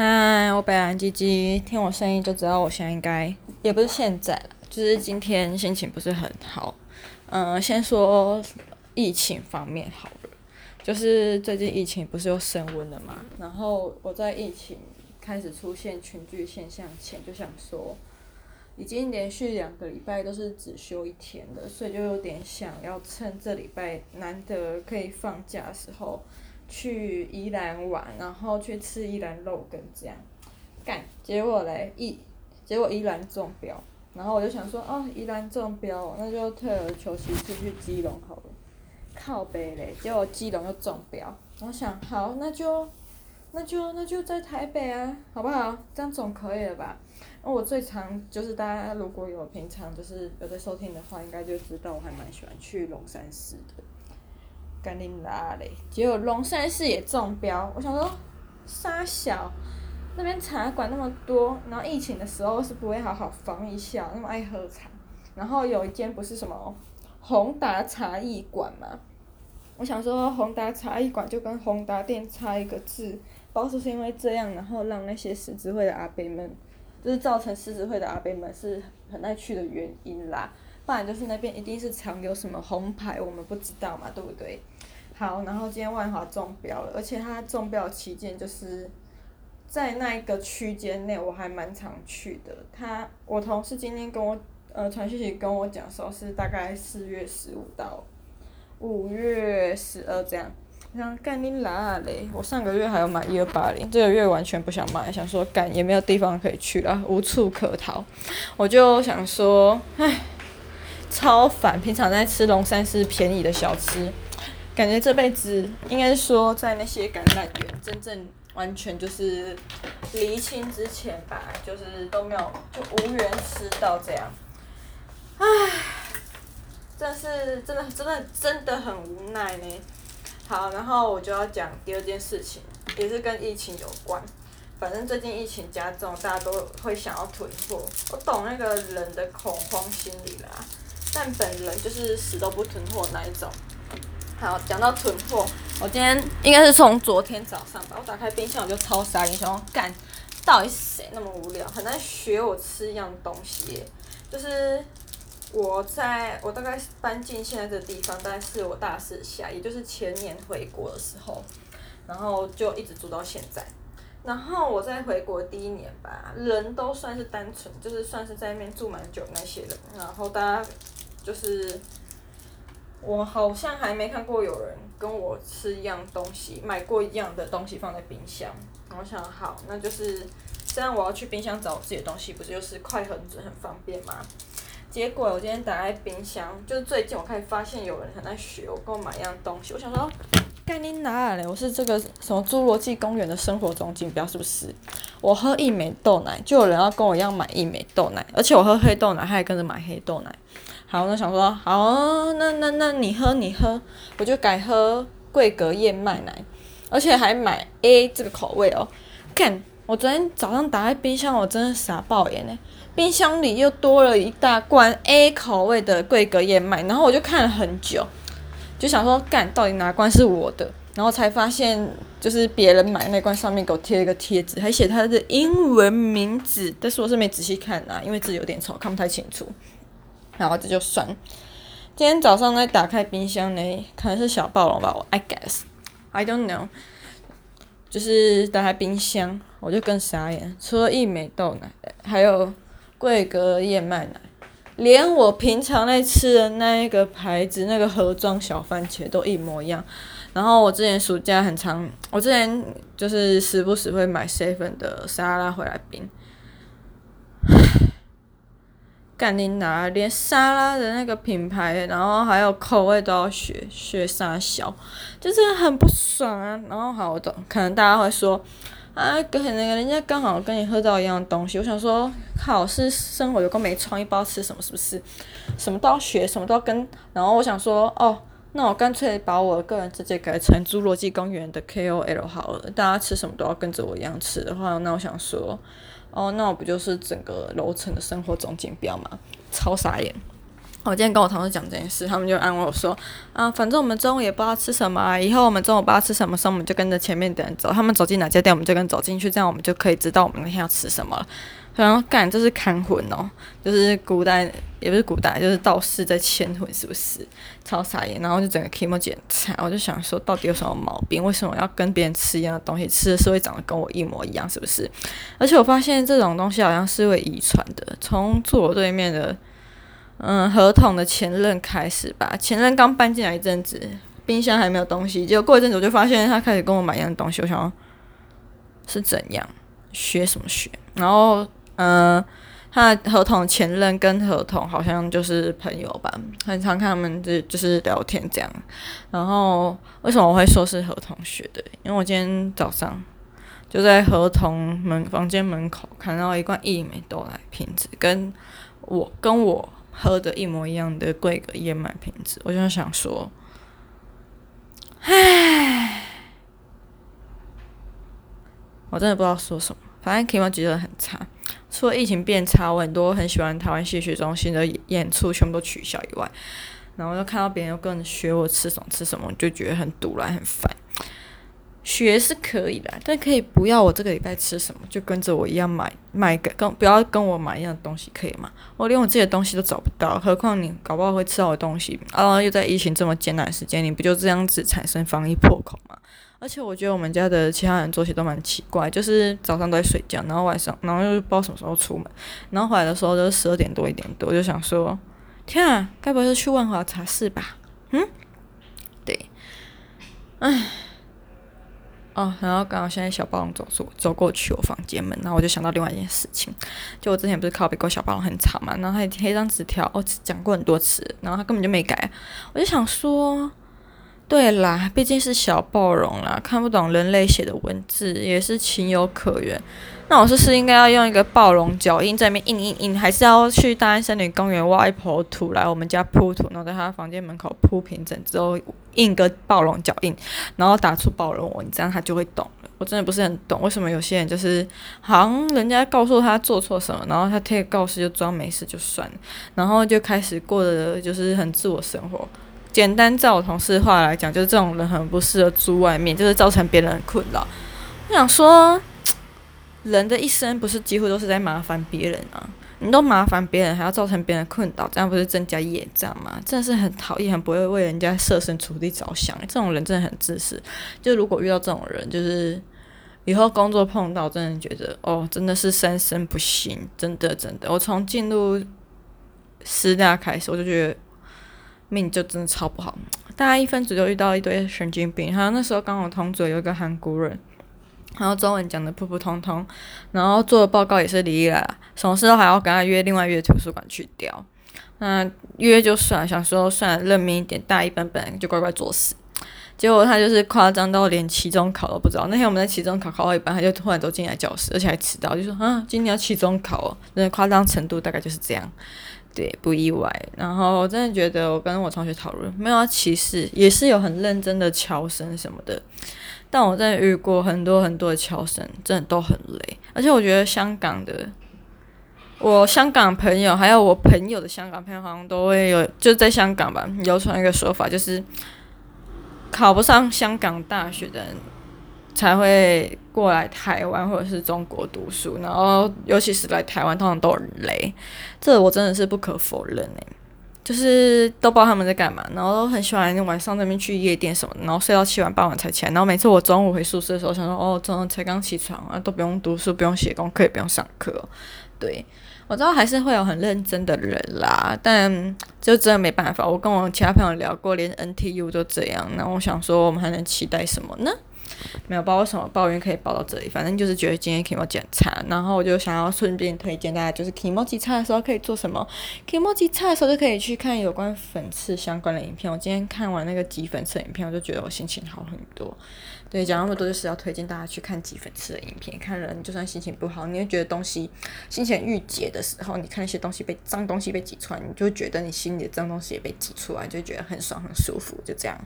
嗨，我北兰鸡鸡，听我声音就知道我现在应该也不是现在了，就是今天心情不是很好。嗯、先说疫情方面好了，就是最近疫情不是又升温了嘛，然后我在疫情开始出现群聚现象前就想说，已经连续两个礼拜都是只休一天了，所以就有点想要趁这礼拜难得可以放假的时候。去宜兰玩，然后去吃宜兰肉羹这样，干，结果嘞一，结果宜兰中标，然后我就想说，哦，宜兰中标，那就退而求其次去基隆好了，靠北嘞，结果基隆又中标，我想好，那就，那就那就在台北啊，好不好？这样总可以了吧？那我最常就是大家如果有平常就是有在收听的话，应该就知道我还蛮喜欢去龙山寺的。干你拉嘞！结果龙山寺也中标，我想说，沙小那边茶馆那么多，然后疫情的时候是不会好好防一下，那么爱喝茶。然后有一间不是什么宏达茶艺馆嘛，我想说宏达茶艺馆就跟宏达店差一个字，不知道是不是因为这样，然后让那些狮子会的阿伯们，就是造成狮子会的阿伯们是很爱去的原因啦。不然就是那边一定是藏有什么红牌，我们不知道嘛，对不对？好，然后今天万华中标了，而且它中标期间就是在那一个区间内，我还蛮常去的。他，我同事今天跟我呃传讯息跟我讲说是大概四月十五到五月十二这样。我想干你哪嘞？我上个月还要买一二八零，这个月完全不想买，想说干也没有地方可以去了，无处可逃，我就想说，唉。超烦！平常在吃龙山寺便宜的小吃，感觉这辈子应该说在那些橄榄园真正完全就是厘清之前吧，就是都没有就无缘吃到这样。唉，真是真的真的真的很无奈呢。好，然后我就要讲第二件事情，也是跟疫情有关。反正最近疫情加重，大家都会想要囤货，我懂那个人的恐慌心理啦。但本人就是死都不囤货那一种。好，讲到囤货，我今天应该是从昨天早上吧，我打开冰箱我就超傻眼，想说干，到底是谁那么无聊，很难学我吃一样东西。就是我在我大概搬进现在这个地方，大概是我大四下，也就是前年回国的时候，然后就一直住到现在。然后我在回国第一年吧，人都算是单纯，就是算是在那边住蛮久那些人，然后大家。就是我好像还没看过有人跟我吃一样东西，买过一样的东西放在冰箱。我想好，那就是这样。我要去冰箱找我自己的东西，不是就是快很准很方便吗？结果我今天打开冰箱，就是最近我开始发现有人很爱学我，跟我买一样东西。我想说，干你哪嘞？我是这个什么侏罗纪公园的生活总锦标是不是？我喝一美豆奶，就有人要跟我一样买一美豆奶，而且我喝黑豆奶，他还跟着买黑豆奶。好，那想说，好，那那那你喝你喝，我就改喝桂格燕麦奶，而且还买 A 这个口味哦。看，我昨天早上打开冰箱，我真的傻爆眼呢。冰箱里又多了一大罐 A 口味的桂格燕麦，然后我就看了很久，就想说，干，到底哪罐是我的？然后才发现，就是别人买那罐上面给我贴了一个贴纸，还写他的英文名字，但是我是没仔细看啊，因为字有点丑，看不太清楚。然后这就算。今天早上在打开冰箱呢，可能是小暴龙吧，我 I guess I don't know。就是打开冰箱，我就更傻眼，除了义美豆奶，还有桂格燕麦奶，连我平常在吃的那一个牌子那个盒装小番茄都一模一样。然后我之前暑假很长，我之前就是时不时会买 seven 的沙拉回来冰。干你哪，连沙拉的那个品牌，然后还有口味都要学学沙小，就是很不爽啊。然后好我懂，可能大家会说，啊，可能人家刚好跟你喝到一样东西。我想说，考试生活有个没创意，不知道吃什么，是不是？什么都要学，什么都要跟。然后我想说，哦，那我干脆把我个人直接改成侏罗纪公园的 KOL 好了。大家吃什么都要跟着我一样吃的话，那我想说。哦，那我不就是整个楼层的生活总锦标吗？超傻眼！我今天跟我同事讲这件事，他们就安慰我说：“啊，反正我们中午也不知道吃什么啊，以后我们中午不知道吃什么时候，我们就跟着前面的人走，他们走进哪家店，我们就跟走进去，这样我们就可以知道我们那天要吃什么了。”然后干，这是看魂哦，就是古代也不是古代，就是道士在牵魂，是不是？超傻眼，然后就整个 Kimo 检查，我就想说，到底有什么毛病？为什么要跟别人吃一样的东西？吃的时候会长得跟我一模一样，是不是？而且我发现这种东西好像是会遗传的，从坐我对面的。嗯，合同的前任开始吧。前任刚搬进来一阵子，冰箱还没有东西。结果过一阵子，我就发现他开始跟我买一样东西。我想，是怎样学什么学？然后，嗯，他的合同前任跟合同好像就是朋友吧，很常看他们就就是聊天这样。然后，为什么我会说是合同学的？因为我今天早上就在合同门房间门口看到一罐义美豆奶瓶子，跟我跟我。喝的一模一样的贵格燕麦瓶子，我就想说，唉，我真的不知道说什么。反正 Kimo 觉得很差，除了疫情变差，我很多很喜欢台湾戏曲中心的演出全部都取消以外，然后又看到别人又跟学我吃什么吃什么，就觉得很赌烂很烦。学是可以的，但可以不要我这个礼拜吃什么，就跟着我一样买买个跟不要跟我买一样的东西，可以吗？我连我自己的东西都找不到，何况你搞不好会吃到我的东西，然后又在疫情这么艰难的时间，你不就这样子产生防疫破口吗？而且我觉得我们家的其他人作息都蛮奇怪，就是早上都在睡觉，然后晚上然后又不知道什么时候出门，然后回来的时候都是十二点多一点多，就想说，天啊，该不会是去万华茶室吧？嗯，对，唉。哦，然后刚好现在小暴龙走出走过去我房间门，然后我就想到另外一件事情，就我之前不是靠北过小暴龙很吵嘛，然后他贴一张纸条，我讲过很多次，然后他根本就没改，我就想说，对啦，毕竟是小暴龙啦，看不懂人类写的文字也是情有可原。那我是不是应该要用一个暴龙脚印在那边印印印，还是要去大安森林公园挖一坨土来我们家铺土，然后在他房间门口铺平整之后印个暴龙脚印，然后打出暴龙文，这样他就会懂了。我真的不是很懂为什么有些人就是好像人家告诉他做错什么，然后他贴个告示就装没事就算了，然后就开始过的就是很自我生活。简单照我同事话来讲，就是这种人很不适合住外面，就是造成别人困扰。我想说。人的一生不是几乎都是在麻烦别人啊？你都麻烦别人，还要造成别人困扰，这样不是增加业障吗？真的是很讨厌，很不会为人家设身处地着想。这种人真的很自私。就如果遇到这种人，就是以后工作碰到，真的觉得哦，真的是三生不幸，真的真的。我从进入师大开始，我就觉得命就真的超不好。大家一分组就遇到一堆神经病，好像那时候刚好同组有一个韩国人。然后中文讲的普普通通，然后做的报告也是哩哩啦，什么事都还要跟他约另外约图书馆去调。那约就算了，想说算了，认命一点，大一本本就乖乖作死。结果他就是夸张到连期中考都不知道。那天我们在期中考考到一半，他就突然走进来教室，而且还迟到，就说啊，今天要期中考哦。那夸张程度大概就是这样，对，不意外。然后我真的觉得，我跟我同学讨论，没有要歧视，也是有很认真的侨生什么的。但我真的遇过很多很多的侨生，真的都很累。而且我觉得香港的，我香港朋友还有我朋友的香港朋友，好像都会有，就在香港吧，流传一个说法，就是考不上香港大学的人才会过来台湾或者是中国读书，然后尤其是来台湾，通常都很累。这我真的是不可否认诶。就是都不知道他们在干嘛，然后都很喜欢晚上那边去夜店什么，然后睡到七晚八晚才起来。然后每次我中午回宿舍的时候，想说哦，中午才刚起床啊，都不用读书，不用写功课，也不用上课。对，我知道还是会有很认真的人啦，但就真的没办法。我跟我其他朋友聊过，连 NTU 都这样，那我想说，我们还能期待什么呢？没有，包括什么抱怨可以抱到这里，反正就是觉得今天 Kimoji 差，然后我就想要顺便推荐大家，就是 Kimoji 差的时候可以做什么？Kimoji 差的时候就可以去看有关粉刺相关的影片。我今天看完那个挤粉刺影片，我就觉得我心情好很多。对，讲那么多就是要推荐大家去看挤粉刺的影片。看人就算心情不好，你会觉得东西心情郁结的时候，你看那些东西被脏东西被挤出来，你就觉得你心里的脏东西也被挤出来，就觉得很爽很舒服，就这样。